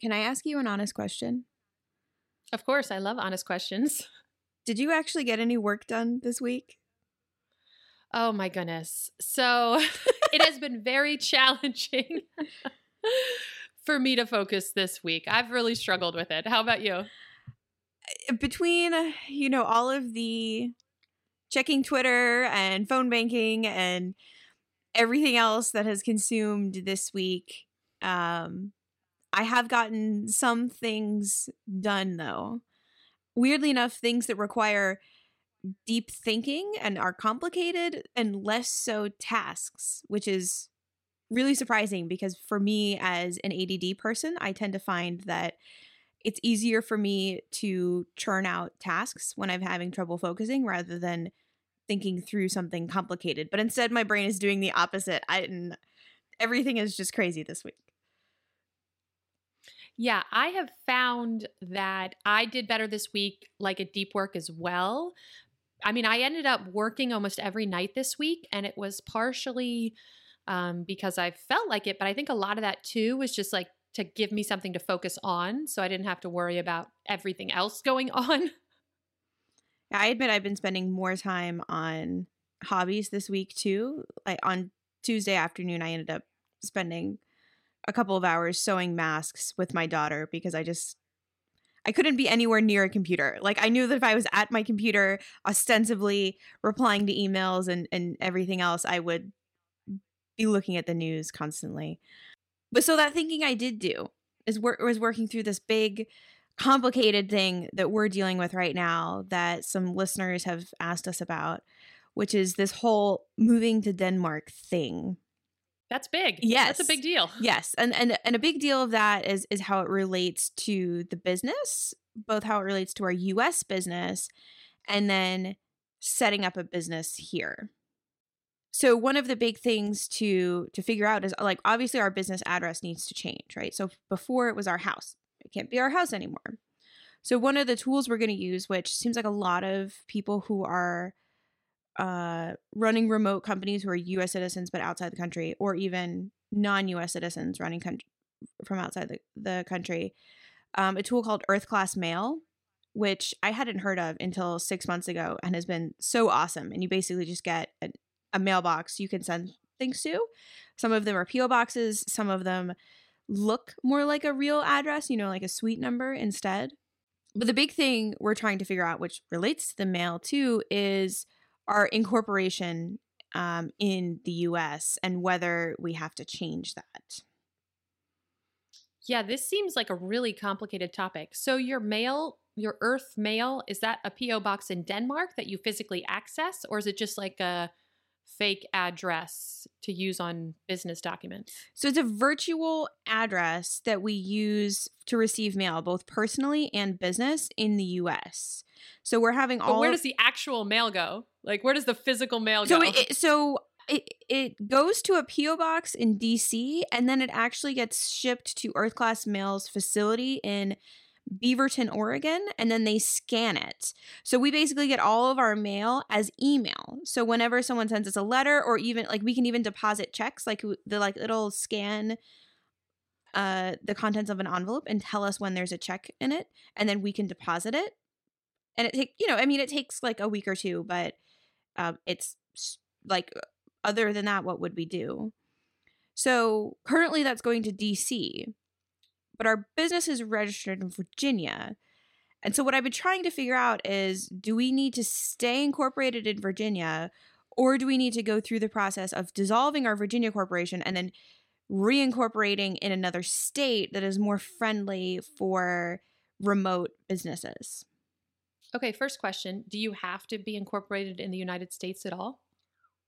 Can I ask you an honest question? Of course, I love honest questions. Did you actually get any work done this week? Oh my goodness. So it has been very challenging for me to focus this week. I've really struggled with it. How about you? Between, you know, all of the checking Twitter and phone banking and everything else that has consumed this week, um, I have gotten some things done though. Weirdly enough, things that require deep thinking and are complicated and less so tasks, which is really surprising because for me as an ADD person, I tend to find that it's easier for me to churn out tasks when I'm having trouble focusing rather than thinking through something complicated. But instead my brain is doing the opposite. I everything is just crazy this week. Yeah, I have found that I did better this week, like at deep work as well. I mean, I ended up working almost every night this week, and it was partially um, because I felt like it, but I think a lot of that too was just like to give me something to focus on so I didn't have to worry about everything else going on. I admit I've been spending more time on hobbies this week too. Like on Tuesday afternoon, I ended up spending a couple of hours sewing masks with my daughter because I just I couldn't be anywhere near a computer. Like I knew that if I was at my computer ostensibly replying to emails and and everything else, I would be looking at the news constantly. But so that thinking I did do is work was working through this big complicated thing that we're dealing with right now that some listeners have asked us about, which is this whole moving to Denmark thing. That's big. Yes. That's a big deal. Yes. And and and a big deal of that is is how it relates to the business, both how it relates to our US business and then setting up a business here. So one of the big things to to figure out is like obviously our business address needs to change, right? So before it was our house. It can't be our house anymore. So one of the tools we're going to use which seems like a lot of people who are uh, running remote companies who are U.S. citizens but outside the country, or even non-U.S. citizens running country from outside the, the country. Um, a tool called Earth Class Mail, which I hadn't heard of until six months ago, and has been so awesome. And you basically just get a, a mailbox you can send things to. Some of them are PO boxes. Some of them look more like a real address, you know, like a suite number instead. But the big thing we're trying to figure out, which relates to the mail too, is our incorporation um, in the US and whether we have to change that. Yeah, this seems like a really complicated topic. So, your mail, your Earth mail, is that a P.O. box in Denmark that you physically access, or is it just like a fake address to use on business documents? So, it's a virtual address that we use to receive mail, both personally and business in the US. So, we're having all. But where does the actual mail go? Like, where does the physical mail so go? it, so it, it goes to a PO box in DC, and then it actually gets shipped to Earth Class Mail's facility in Beaverton, Oregon, and then they scan it. So we basically get all of our mail as email. So whenever someone sends us a letter, or even like we can even deposit checks, like the like it'll scan uh the contents of an envelope and tell us when there's a check in it, and then we can deposit it. And it take you know, I mean, it takes like a week or two, but um, it's like other than that, what would we do? So currently that's going to DC, but our business is registered in Virginia. And so what I've been trying to figure out is do we need to stay incorporated in Virginia or do we need to go through the process of dissolving our Virginia corporation and then reincorporating in another state that is more friendly for remote businesses? okay, first question Do you have to be incorporated in the United States at all?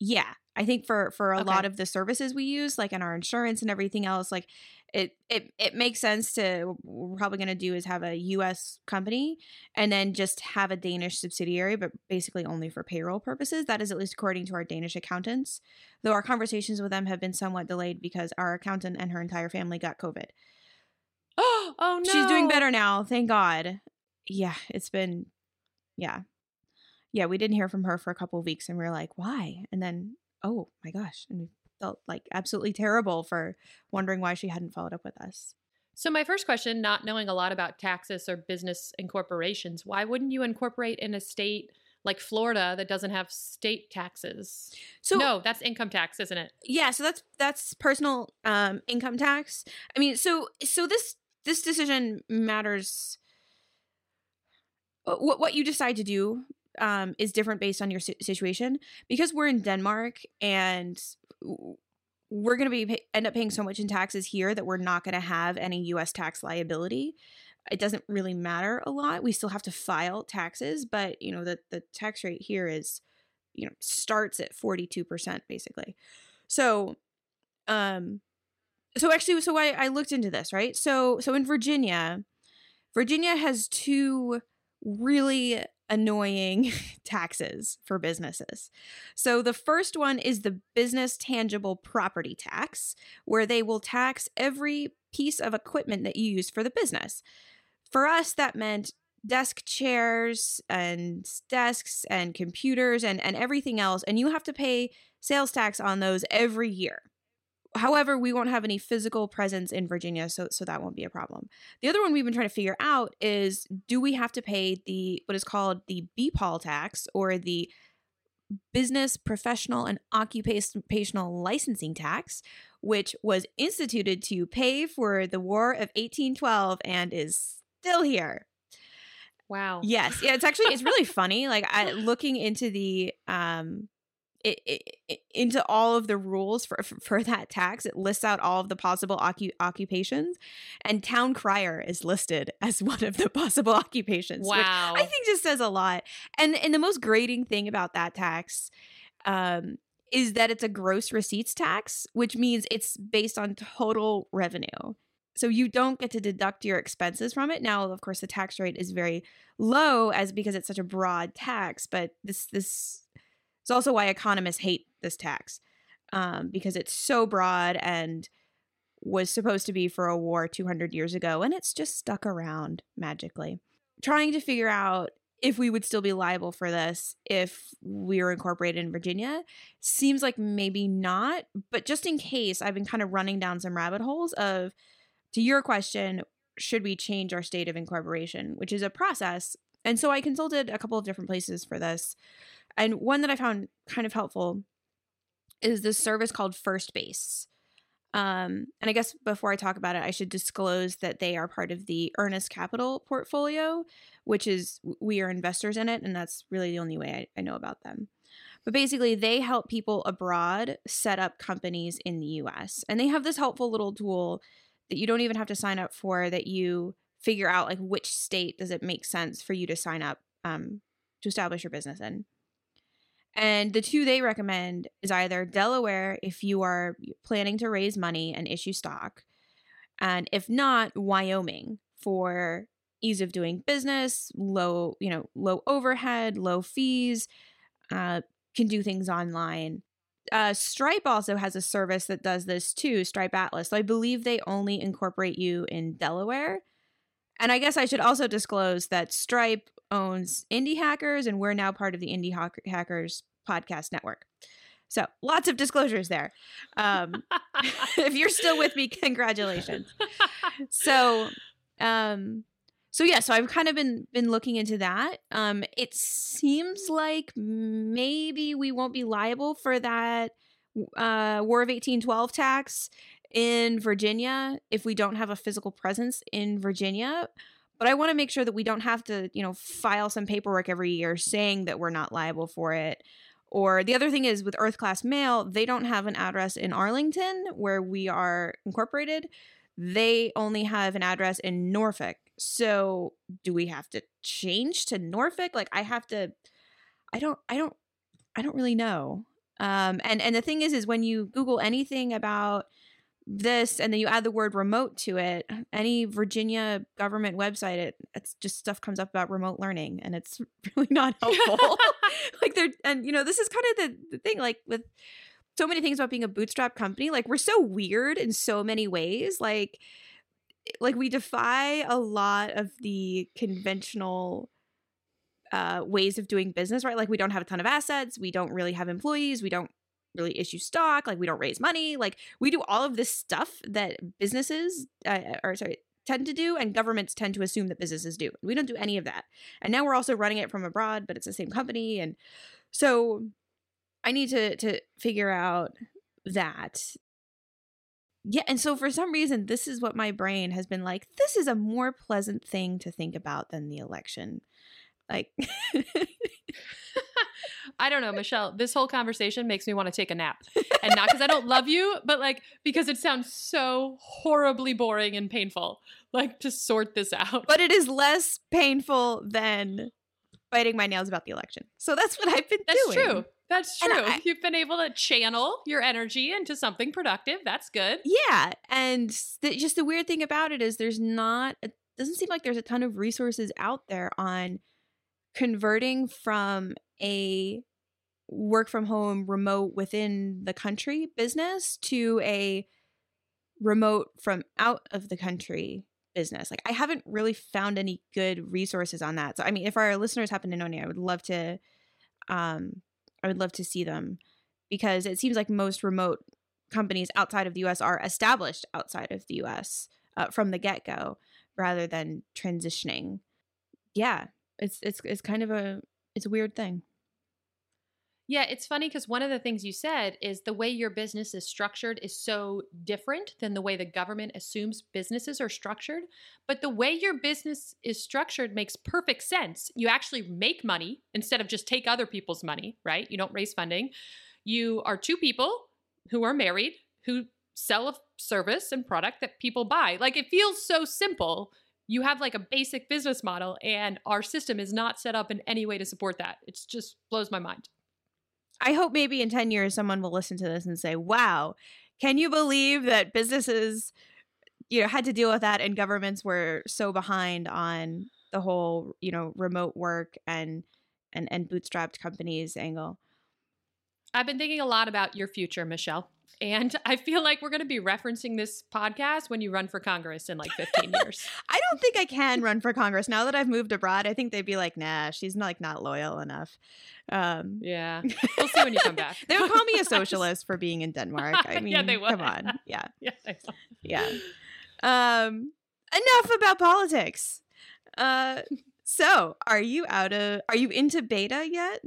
Yeah, I think for for a Okay. lot of the services we use, like in our insurance and everything else, like it it it makes sense to what we're probably going to do is have a U.S. company and then just have a Danish subsidiary, but basically only for payroll purposes. That is at least according to our Danish accountants. Though our conversations with them have been somewhat delayed because our accountant and her entire family got COVID. Oh, oh no. She's doing better now, thank God. Yeah, it's been, yeah, yeah. We didn't hear from her for a couple of weeks, and we were like, why? And then, oh my gosh, and felt like absolutely terrible for wondering why she hadn't followed up with us. So, my first question not knowing a lot about taxes or business incorporations, why wouldn't you incorporate in a state like Florida that doesn't have state taxes? So no, that's income tax, isn't it? yeah, so that's that's personal um income tax. I mean, so so this this decision matters what what you decide to do um is different based on your situation because we're in Denmark and we're going to be end up paying so much in taxes here that we're not going to have any US tax liability. It doesn't really matter a lot. We still have to file taxes, but you know the the tax rate here is you know starts at 42% basically. So um so actually so I I looked into this, right? So so in Virginia, Virginia has two really annoying taxes for businesses. So the first one is the business tangible property tax, where they will tax every piece of equipment that you use for the business. For us, that meant desk chairs and desks and computers and, and everything else. And you have to pay sales tax on those every year. However, we won't have any physical presence in Virginia, so so that won't be a problem. The other one we've been trying to figure out is do we have to pay the what is called the BPOL tax or the business professional and occupational licensing tax, which was instituted to pay for the War of 1812 and is still here. Wow. Yes, yeah, it's actually it's really funny. Like I looking into the um it, it, it- into all of the rules for, for that tax. It lists out all of the possible occu- occupations, and town crier is listed as one of the possible occupations. which Wow. I think just says a lot. And and the most grating thing about that tax um, is that it's a gross receipts tax, which means it's based on total revenue. So you don't get to deduct your expenses from it. Now, of course, the tax rate is very low as because it's such a broad tax, but this this is also why economists hate this tax um, because it's so broad and was supposed to be for a war 200 years ago, and it's just stuck around magically. Trying to figure out if we would still be liable for this if we were incorporated in Virginia seems like maybe not, but just in case, I've been kind of running down some rabbit holes of to your question, should we change our state of incorporation, which is a process. And so I consulted a couple of different places for this. And one that I found kind of helpful is this service called Firstbase. Um, and I guess before I talk about it, I should disclose that they are part of the Earnest Capital portfolio, which is we are investors in it, and that's really the only way I, I know about them. But basically, they help people abroad set up companies in the US. And they have this helpful little tool that you don't even have to sign up for that you figure out like which state does it make sense for you to sign up um, to establish your business in. And the two they recommend is either Delaware if you are planning to raise money and issue stock, and if not, Wyoming for ease of doing business, low, you know, low overhead, low fees, uh, can do things online. Uh, Stripe also has a service that does this too, Stripe Atlas. So I believe they only incorporate you in Delaware. And I guess I should also disclose that Stripe owns Indie Hackers, and we're now part of the Indie Hack- Hackers podcast network. So lots of disclosures there. Um, if you're still with me, congratulations. So, um, so yeah, so I've kind of been been looking into that. Um, it seems like maybe we won't be liable for that uh, War of eighteen twelve tax in Virginia if we don't have a physical presence in Virginia. But I want to make sure that we don't have to, you know, file some paperwork every year saying that we're not liable for it. Or the other thing is with Earth Class Mail, they don't have an address in Arlington where we are incorporated. They only have an address in Norfolk. So do we have to change to Norfolk? Like I have to I don't I don't I don't really know. Um and and the thing is is when you google anything about this and then you add the word remote to it any virginia government website it it's just stuff comes up about remote learning and it's really not helpful. Like they're and you know this is kind of the, the thing like with so many things about being a bootstrap company like we're so weird in so many ways like like we defy a lot of the conventional uh ways of doing business right? Like we don't have a ton of assets we don't really have employees we don't really issue stock. Like we don't raise money. Like we do all of this stuff that businesses, uh, or sorry, tend to do and governments tend to assume that businesses do. We don't do any of that. And now we're also running it from abroad, but it's the same company and so I need to to figure out that. Yeah, and so for some reason this is what my brain has been like this is a more pleasant thing to think about than the election. Like I don't know, Michele. This whole conversation makes me want to take a nap. And not because I don't love you, but like because it sounds so horribly boring and painful. Like to sort this out. But it is less painful than biting my nails about the election. So that's what I've been That's doing. true. That's true. I- You've been able to channel your energy into something productive. That's good. Yeah, and the, just the weird thing about it is there's not it doesn't seem like there's a ton of resources out there on converting from a work from home remote within the country business to a remote from out of the country business. Like I haven't really found any good resources on that. So I mean if our listeners happen to know any, I would love to um I would love to see them because it seems like most remote companies outside of the US are established outside of the US uh, from the get-go rather than transitioning. Yeah, it's it's it's kind of a it's a weird thing. Yeah, it's funny because one of the things you said is the way your business is structured is so different than the way the government assumes businesses are structured. But the way your business is structured makes perfect sense. You actually make money instead of just take other people's money, right? You don't raise funding. You are two people who are married who sell a service and product that people buy. Like it feels so simple. You have like a basic business model, and our system is not set up in any way to support that. It just blows my mind. I hope maybe in 10 years someone will listen to this and say, "Wow, can you believe that businesses you know had to deal with that and governments were so behind on the whole, you know, remote work and and and bootstrapped companies angle." I've been thinking a lot about your future, Michele. And I feel like we're going to be referencing this podcast when you run for Congress in like 15 years. I don't think I can run for Congress now that I've moved abroad. I think they'd be like, "Nah, she's not like not loyal enough." Um, Yeah. We'll see when you come back. they would call me a socialist for being in Denmark. I mean, Yeah, they would. come on, yeah, yeah. Yeah. Um, enough about politics. Uh, so are you out of? Are you into beta yet?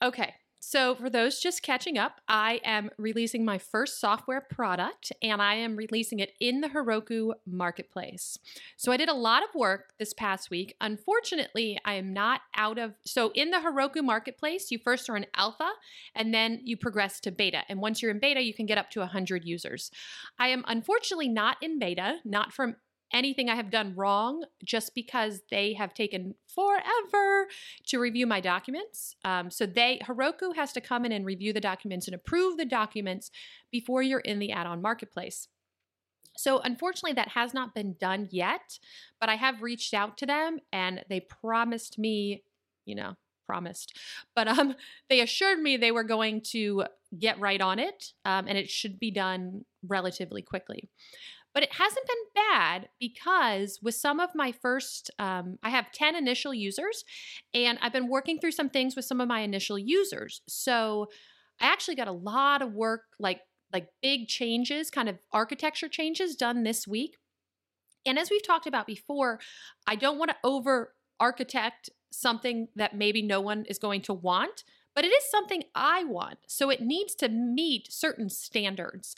Okay. So, for those just catching up, I am releasing my first software product and I am releasing it in the Heroku marketplace. So, I did a lot of work this past week. Unfortunately, I am not out of. So, in the Heroku marketplace, you first are in alpha and then you progress to beta. And once you're in beta, you can get up to 100 users. I am unfortunately not in beta, not from anything I have done wrong, just because they have taken forever to review my documents. Um, so they Heroku has to come in and review the documents and approve the documents before you're in the add-on marketplace. So unfortunately that has not been done yet, but I have reached out to them and they promised me, you know, promised, but um they assured me they were going to get right on it um, and it should be done relatively quickly but it hasn't been bad because with some of my first um, i have 10 initial users and i've been working through some things with some of my initial users. So i actually got a lot of work like like big changes kind of architecture changes done this week. And as we've talked about before i don't want to over architect something that maybe no one is going to want but it is something I want. So it needs to meet certain standards.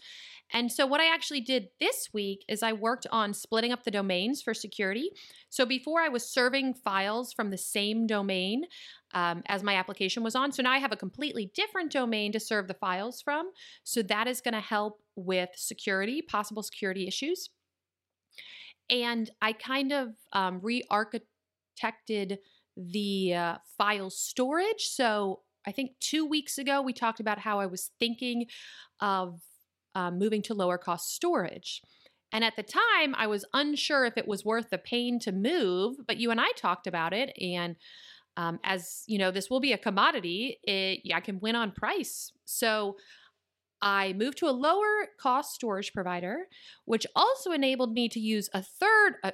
And so, what I actually did this week is I worked on splitting up the domains for security. So, before I was serving files from the same domain um, as my application was on. So, now I have a completely different domain to serve the files from. So, that is going to help with security, possible security issues. And I kind of um, re architected the uh, file storage. So, I think two weeks ago, we talked about how I was thinking of uh, moving to lower cost storage. And at the time, I was unsure if it was worth the pain to move, but you and I talked about it. And um, as you know, this will be a commodity, it, I can win on price. So I moved to a lower cost storage provider, which also enabled me to use a third, a,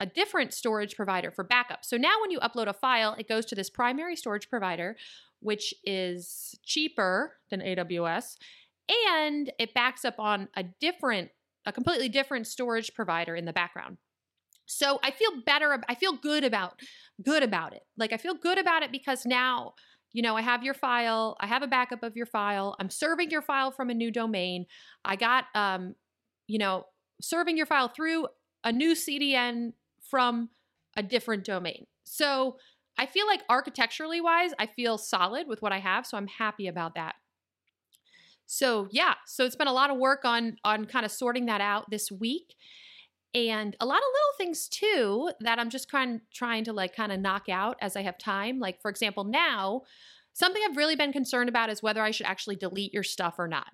a different storage provider for backup. So now when you upload a file, it goes to this primary storage provider which is cheaper than AWS, and it backs up on a different, a completely different storage provider in the background. So I feel better. I feel good about good about it. Like I feel good about it because now, you know, I have your file. I have a backup of your file. I'm serving your file from a new domain. I got, um, you know, serving your file through a new CDN from a different domain. So I feel like architecturally wise, I feel solid with what I have. So I'm happy about that. So yeah, so it's been a lot of work on on kind of sorting that out this week. And a lot of little things too that I'm just trying trying to like kind of knock out as I have time. Like for example, now something I've really been concerned about is whether I should actually delete your stuff or not.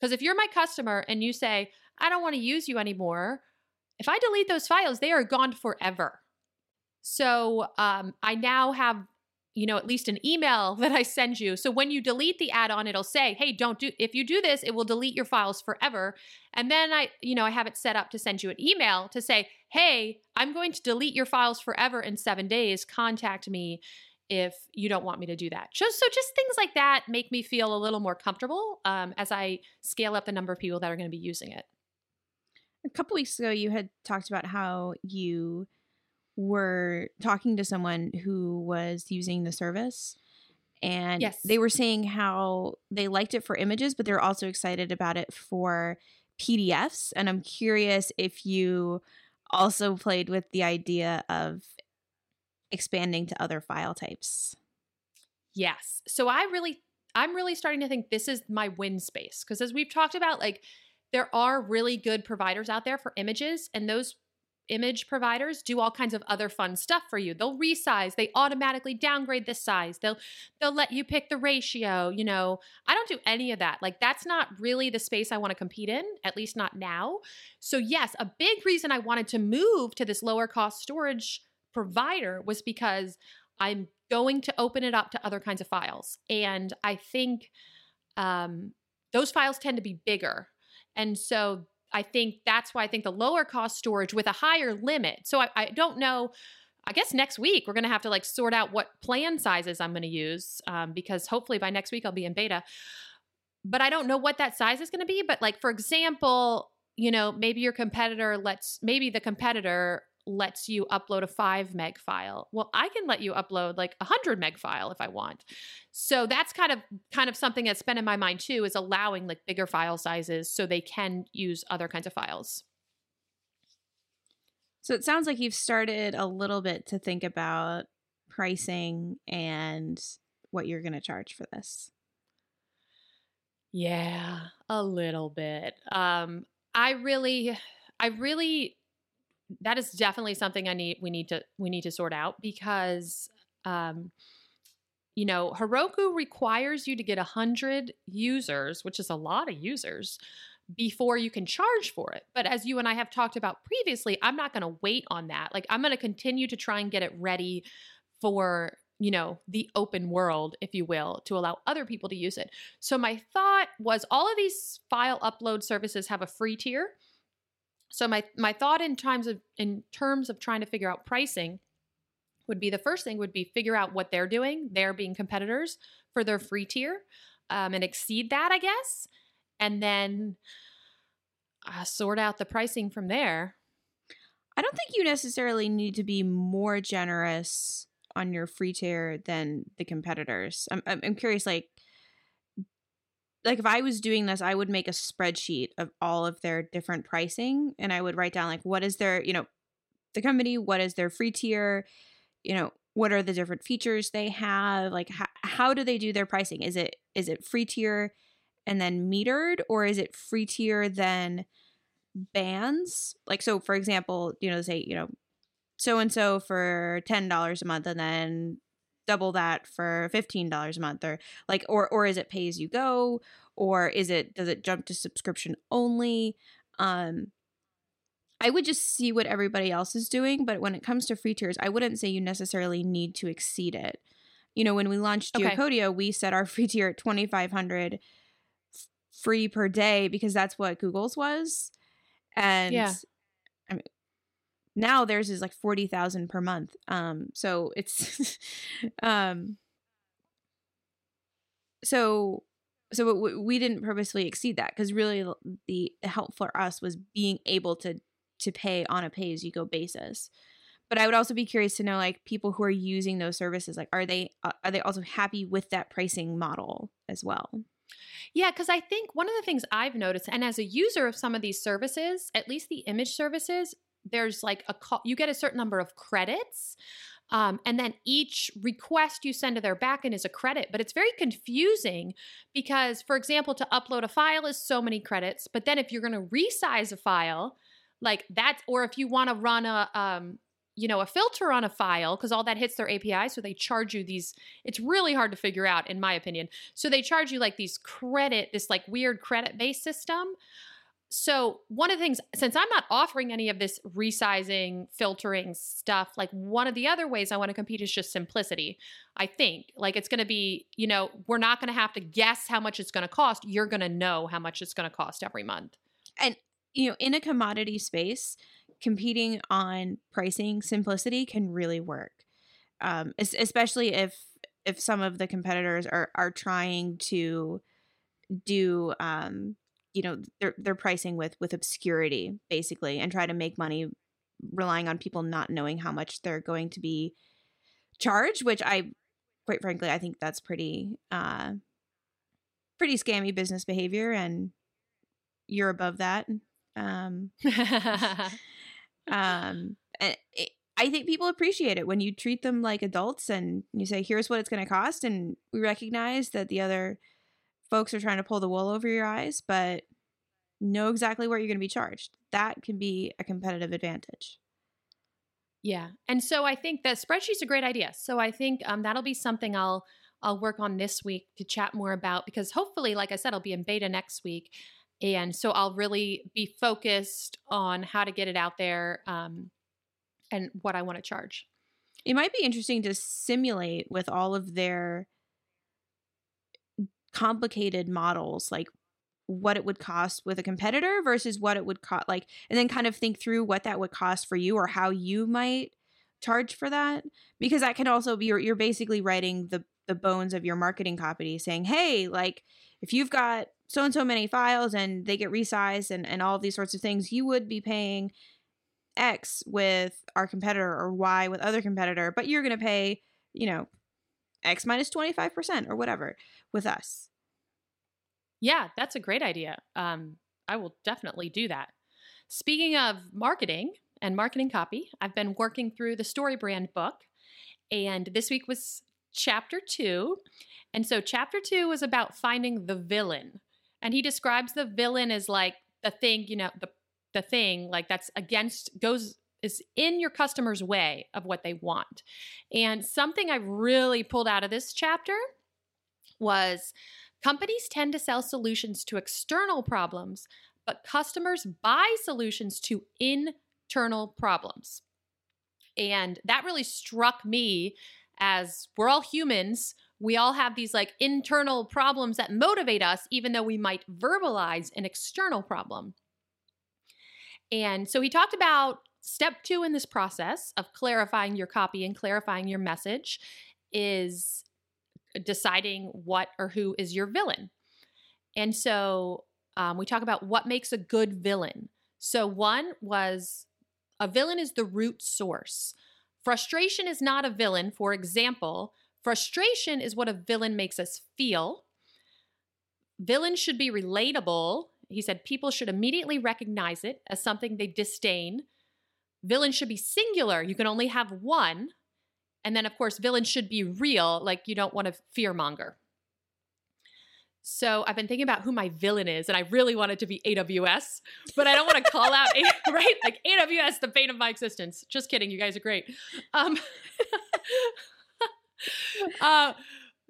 Because if you're my customer and you say, I don't want to use you anymore, if I delete those files, they are gone forever. So um, I now have, you know, at least an email that I send you. So when you delete the add-on, it'll say, "Hey, don't do. If you do this, it will delete your files forever." And then I, you know, I have it set up to send you an email to say, "Hey, I'm going to delete your files forever in seven days. Contact me." if you don't want me to do that. Just so just things like that make me feel a little more comfortable um, as I scale up the number of people that are going to be using it. A couple weeks ago, you had talked about how you were talking to someone who was using the service and yes. they were saying how they liked it for images but they're also excited about it for PDFs and I'm curious if you also played with the idea of expanding to other file types. Yes. So I really I'm really starting to think this is my win space because as we've talked about like there are really good providers out there for images and those image providers do all kinds of other fun stuff for you. They'll resize, they automatically downgrade the size. They'll they'll let you pick the ratio, you know. I don't do any of that. Like that's not really the space I want to compete in, at least not now. So yes, a big reason I wanted to move to this lower cost storage provider was because I'm going to open it up to other kinds of files. And I think um, those files tend to be bigger. And so I think that's why I think the lower cost storage with a higher limit. So I, I don't know. I guess next week we're going to have to like sort out what plan sizes I'm going to use um, because hopefully by next week I'll be in beta. But I don't know what that size is going to be. But like for example, you know, maybe your competitor lets maybe the competitor lets you upload a five meg file. Well, I can let you upload like a hundred meg file if I want. So that's kind of kind of something that's been in my mind too, is allowing like bigger file sizes so they can use other kinds of files. So it sounds like you've started a little bit to think about pricing and what you're going to charge for this. Yeah, a little bit. Um I really I really that is definitely something I need we need to we need to sort out because um you know Heroku requires you to get a hundred users, which is a lot of users, before you can charge for it. But as you and I have talked about previously, I'm not going to wait on that. Like I'm going to continue to try and get it ready for you know the open world if you will to allow other people to use it so my thought was all of these file upload services have a free tier so my my thought in terms of in terms of trying to figure out pricing would be the first thing would be figure out what they're doing, they're being competitors for their free tier, um, and exceed that, I guess, and then uh, sort out the pricing from there. I don't think you necessarily need to be more generous on your free tier than the competitors. I'm I'm curious, like like if I was doing this, I would make a spreadsheet of all of their different pricing and I would write down like what is their, you know, the company, what is their free tier, you know, what are the different features they have, like how, how do they do their pricing? Is it is it free tier and then metered or is it free tier then bands? Like so for example, you know, say, you know, so and so for $10 a month and then double that for $15 a month or like or or is it pay as you go or is it does it jump to subscription only um I would just see what everybody else is doing, but when it comes to free tiers, I wouldn't say you necessarily need to exceed it. You know, when we launched Geocodio, okay. we set our free tier at 2500 free per day because that's what Google's was. And yeah. Now theirs is like 40,000 per month. Um so it's um so so we didn't purposely exceed that because really the help for us was being able to to pay on a pay as you go basis but i would also be curious to know like people who are using those services like are they uh, are they also happy with that pricing model as well yeah, because I think one of the things I've noticed, and as a user of some of these services, at least the image services, there's like a call, you get a certain number of credits. Um, and then each request you send to their backend is a credit, but it's very confusing because, for example, to upload a file is so many credits. But then if you're going to resize a file, like that, or if you want to run a, um, you know, a filter on a file because all that hits their API. So they charge you these, it's really hard to figure out, in my opinion. So they charge you like these credit, this like weird credit based system. So, one of the things, since I'm not offering any of this resizing, filtering stuff, like one of the other ways I want to compete is just simplicity. I think like it's going to be, you know, we're not going to have to guess how much it's going to cost. You're going to know how much it's going to cost every month. And, you know, in a commodity space, competing on pricing simplicity can really work. Um, especially if if some of the competitors are are trying to do um, you know they're they're pricing with with obscurity basically and try to make money relying on people not knowing how much they're going to be charged which i quite frankly i think that's pretty uh pretty scammy business behavior and you're above that um um and it, i think people appreciate it when you treat them like adults and you say here's what it's going to cost and we recognize that the other folks are trying to pull the wool over your eyes, but know exactly where you're going to be charged. That can be a competitive advantage. Yeah. And so I think that spreadsheet's a great idea. So I think um, that'll be something I'll I'll work on this week to chat more about because hopefully, like I said, I'll be in beta next week. And so I'll really be focused on how to get it out there um, and what I want to charge. It might be interesting to simulate with all of their complicated models like what it would cost with a competitor versus what it would cost like and then kind of think through what that would cost for you or how you might charge for that because that can also be you're, you're basically writing the the bones of your marketing copy saying hey like if you've got so and so many files and they get resized and, and all these sorts of things you would be paying x with our competitor or y with other competitor but you're going to pay you know X minus 25% or whatever with us. Yeah, that's a great idea. Um, I will definitely do that. Speaking of marketing and marketing copy, I've been working through the StoryBrand book, and this week was chapter two. And so, chapter two is about finding the villain. And he describes the villain as like the thing, you know, the the thing like that's against goes is in your customer's way of what they want. And something I really pulled out of this chapter was companies tend to sell solutions to external problems, but customers buy solutions to internal problems. And that really struck me as we're all humans. We all have these like internal problems that motivate us, even though we might verbalize an external problem. And so he talked about Step two in this process of clarifying your copy and clarifying your message is deciding what or who is your villain. And so um, we talk about what makes a good villain. So, one was a villain is the root source. Frustration is not a villain. For example, frustration is what a villain makes us feel. Villains should be relatable. He said people should immediately recognize it as something they disdain villain should be singular. You can only have one. And then, of course, villain should be real. Like you don't want to fear monger. So I've been thinking about who my villain is, and I really want it to be AWS, but I don't want to call out right like AWS, the bane of my existence. Just kidding, you guys are great. Um, uh,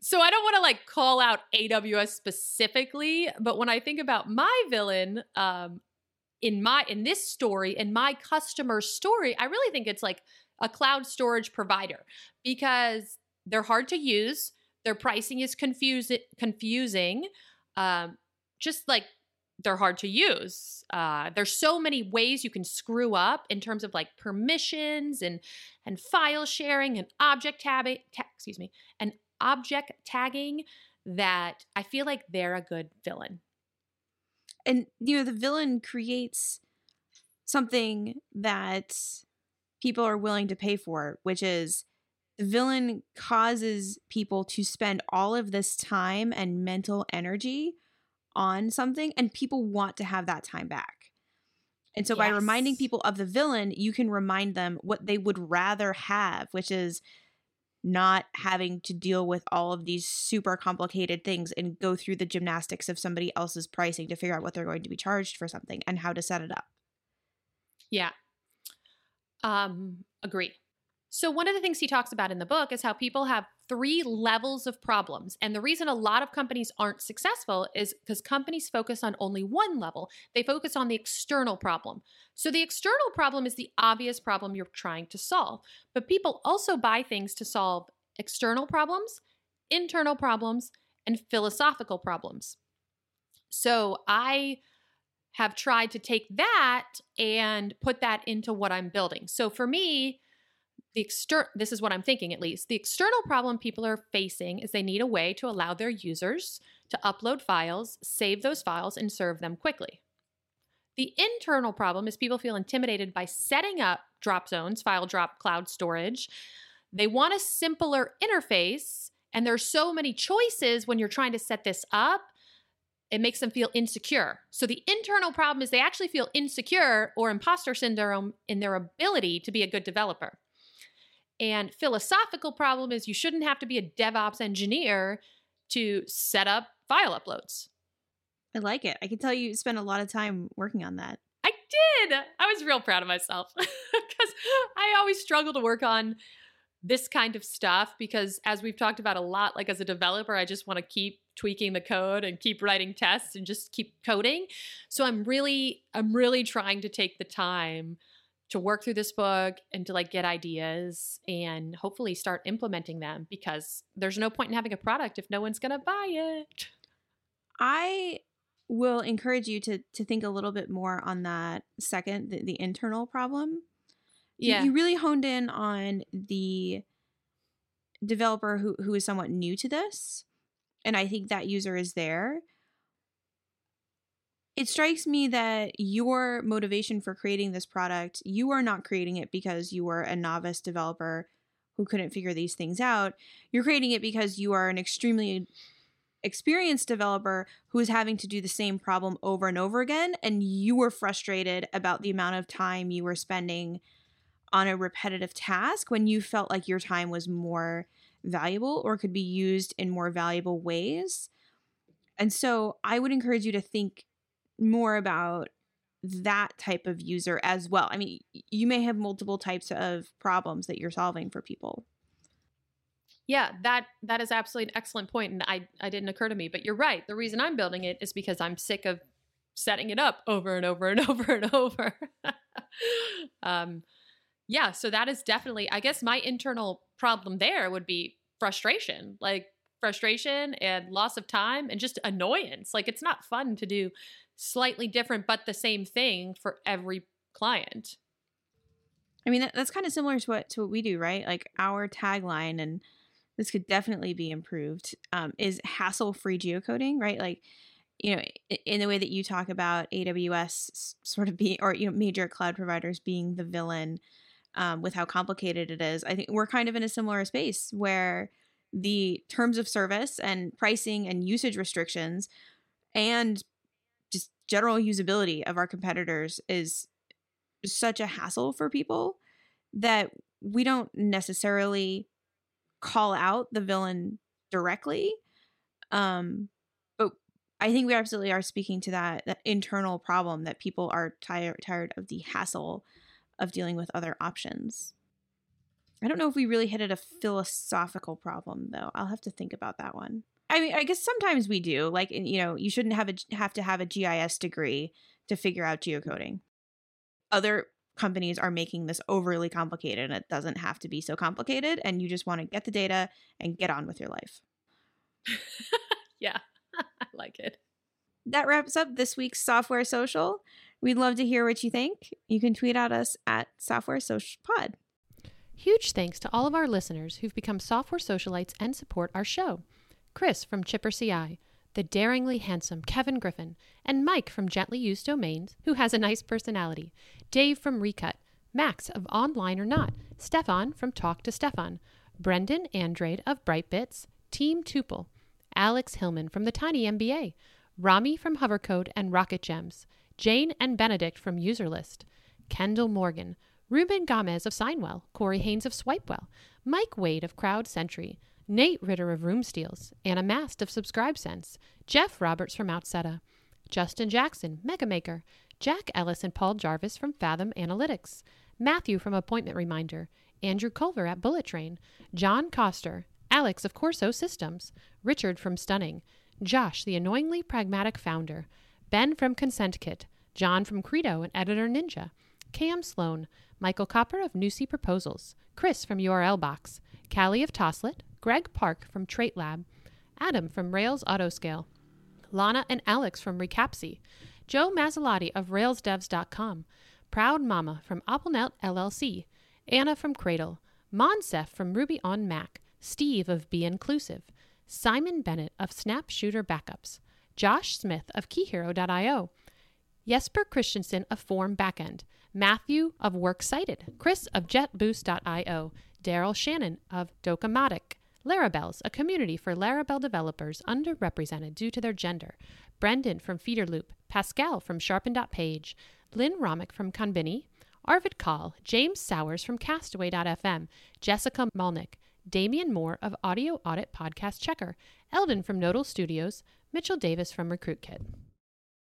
so I don't want to like call out AWS specifically, but when I think about my villain, um, in my in this story in my customer story i really think it's like a cloud storage provider because they're hard to use their pricing is confusing confusing um, just like they're hard to use uh, there's so many ways you can screw up in terms of like permissions and and file sharing and object tabbing ta- excuse me and object tagging that I feel like they're a good villain. And you know, the villain creates something that people are willing to pay for, which is the villain causes people to spend all of this time and mental energy on something, and people want to have that time back. And so, yes. by reminding people of the villain, you can remind them what they would rather have, which is not having to deal with all of these super complicated things and go through the gymnastics of somebody else's pricing to figure out what they're going to be charged for something and how to set it up. Yeah. Um, agree. So, one of the things he talks about in the book is how people have three levels of problems. And the reason a lot of companies aren't successful is because companies focus on only one level. They focus on the external problem. So, the external problem is the obvious problem you're trying to solve. But people also buy things to solve external problems, internal problems, and philosophical problems. So, I have tried to take that and put that into what I'm building. So, for me, the external this is what i'm thinking at least the external problem people are facing is they need a way to allow their users to upload files save those files and serve them quickly the internal problem is people feel intimidated by setting up drop zones file drop cloud storage they want a simpler interface and there's so many choices when you're trying to set this up it makes them feel insecure. So the internal problem is they actually feel insecure or imposter syndrome in their ability to be a good developer. And philosophical problem is you shouldn't have to be a DevOps engineer to set up file uploads. I like it. I can tell you spent a lot of time working on that. I did. I was real proud of myself because I always struggle to work on this kind of stuff because as we've talked about a lot like as a developer I just want to keep tweaking the code and keep writing tests and just keep coding. So I'm really I'm really trying to take the time to work through this book and to like get ideas and hopefully start implementing them because there's no point in having a product if no one's going to buy it. I will encourage you to to think a little bit more on that second the, the internal problem. Yeah. You, you really honed in on the developer who who is somewhat new to this and I think that user is there it strikes me that your motivation for creating this product, you are not creating it because you were a novice developer who couldn't figure these things out. You're creating it because you are an extremely experienced developer who is having to do the same problem over and over again and you were frustrated about the amount of time you were spending on a repetitive task when you felt like your time was more valuable or could be used in more valuable ways. And so I would encourage you to think more about that type of user as well. I mean, you may have multiple types of problems that you're solving for people. Yeah, that that is absolutely an excellent point and I I didn't occur to me, but you're right. The reason I'm building it is because I'm sick of setting it up over and over and over and over. um yeah, so that is definitely I guess my internal problem there would be frustration. Like frustration and loss of time and just annoyance. Like it's not fun to do slightly different but the same thing for every client. I mean that, that's kind of similar to what to what we do, right? Like our tagline and this could definitely be improved um, is hassle-free geocoding, right? Like you know, in the way that you talk about AWS sort of being, or you know, major cloud providers being the villain um, with how complicated it is. I think we're kind of in a similar space where the terms of service and pricing and usage restrictions and general usability of our competitors is such a hassle for people that we don't necessarily call out the villain directly um but i think we absolutely are speaking to that, that internal problem that people are tired tired of the hassle of dealing with other options. I don't know if we really hit at a philosophical problem though. I'll have to think about that one I mean, I guess sometimes we do. Like, you know, you shouldn't have a have to have a GIS degree to figure out geocoding. Other companies are making this overly complicated, and it doesn't have to be so complicated. And you just want to get the data and get on with your life. yeah, I like it. That wraps up this week's Software Social. We'd love to hear what you think. You can tweet at us at Software Social Pod. Huge thanks to all of our listeners who've become software socialites and support our show. Chris from Chipper CI, the daringly handsome Kevin Griffin, and Mike from Gently Used Domains, who has a nice personality, Dave from Recut, Max of Online or Not, Stefan from Talk to Stefan, Brendan Andrade of Brightbits, Team Tuple, Alex Hillman from the Tiny MBA, Rami from Hovercode and Rocket Gems, Jane and Benedict from Userlist, Kendall Morgan, Ruben Gomez of Signwell, Corey Haines of Swipewell, Mike Wade of Crowd Sentry, Nate Ritter of Room Steals, Anna Mast of SubscribeSense, Jeff Roberts from Outseta, Justin Jackson, Megamaker, Jack Ellis and Paul Jarvis from Fathom Analytics, Matthew from Appointment Reminder, Andrew Culver at Bullet Train, John Coster, Alex of Corso Systems, Richard from Stunning, Josh, the annoyingly pragmatic founder, Ben from Consent Kit, John from Credo and Editor Ninja, Cam Sloan, Michael Koper of Nusii Proposals, Chris from URL Box, Callie of Toslet, Greg Park from Trait Lab, Adam from Rails Autoscale, Lana and Alex from Recapsy, Joe Masilotti of RailsDevs.com, Proud Mama from AppleNet LLC, Anna from Cradle, Moncef from Ruby on Mac, Steve of Be Inclusive, Simon Bennett of Snap Shooter Backups, Josh Smith of KeyHero.io, Jesper Christensen of Form Backend, Matthew of Works Cited, Chris of JetBoost.io, Daryl Shannon of Docamatic, Larabelles, a community for Laravel developers underrepresented due to their gender, Brendan from Feederloop, Pascal from Sharpen.page, Lynn Romick from Conbini, Arvid Kahl, James Sowers from Castaway.fm, Jessica Malnik, Damian Moore of Audio Audit Podcast Checker, Eldon from Nodal Studios, Mitchell Davis from RecruitKit.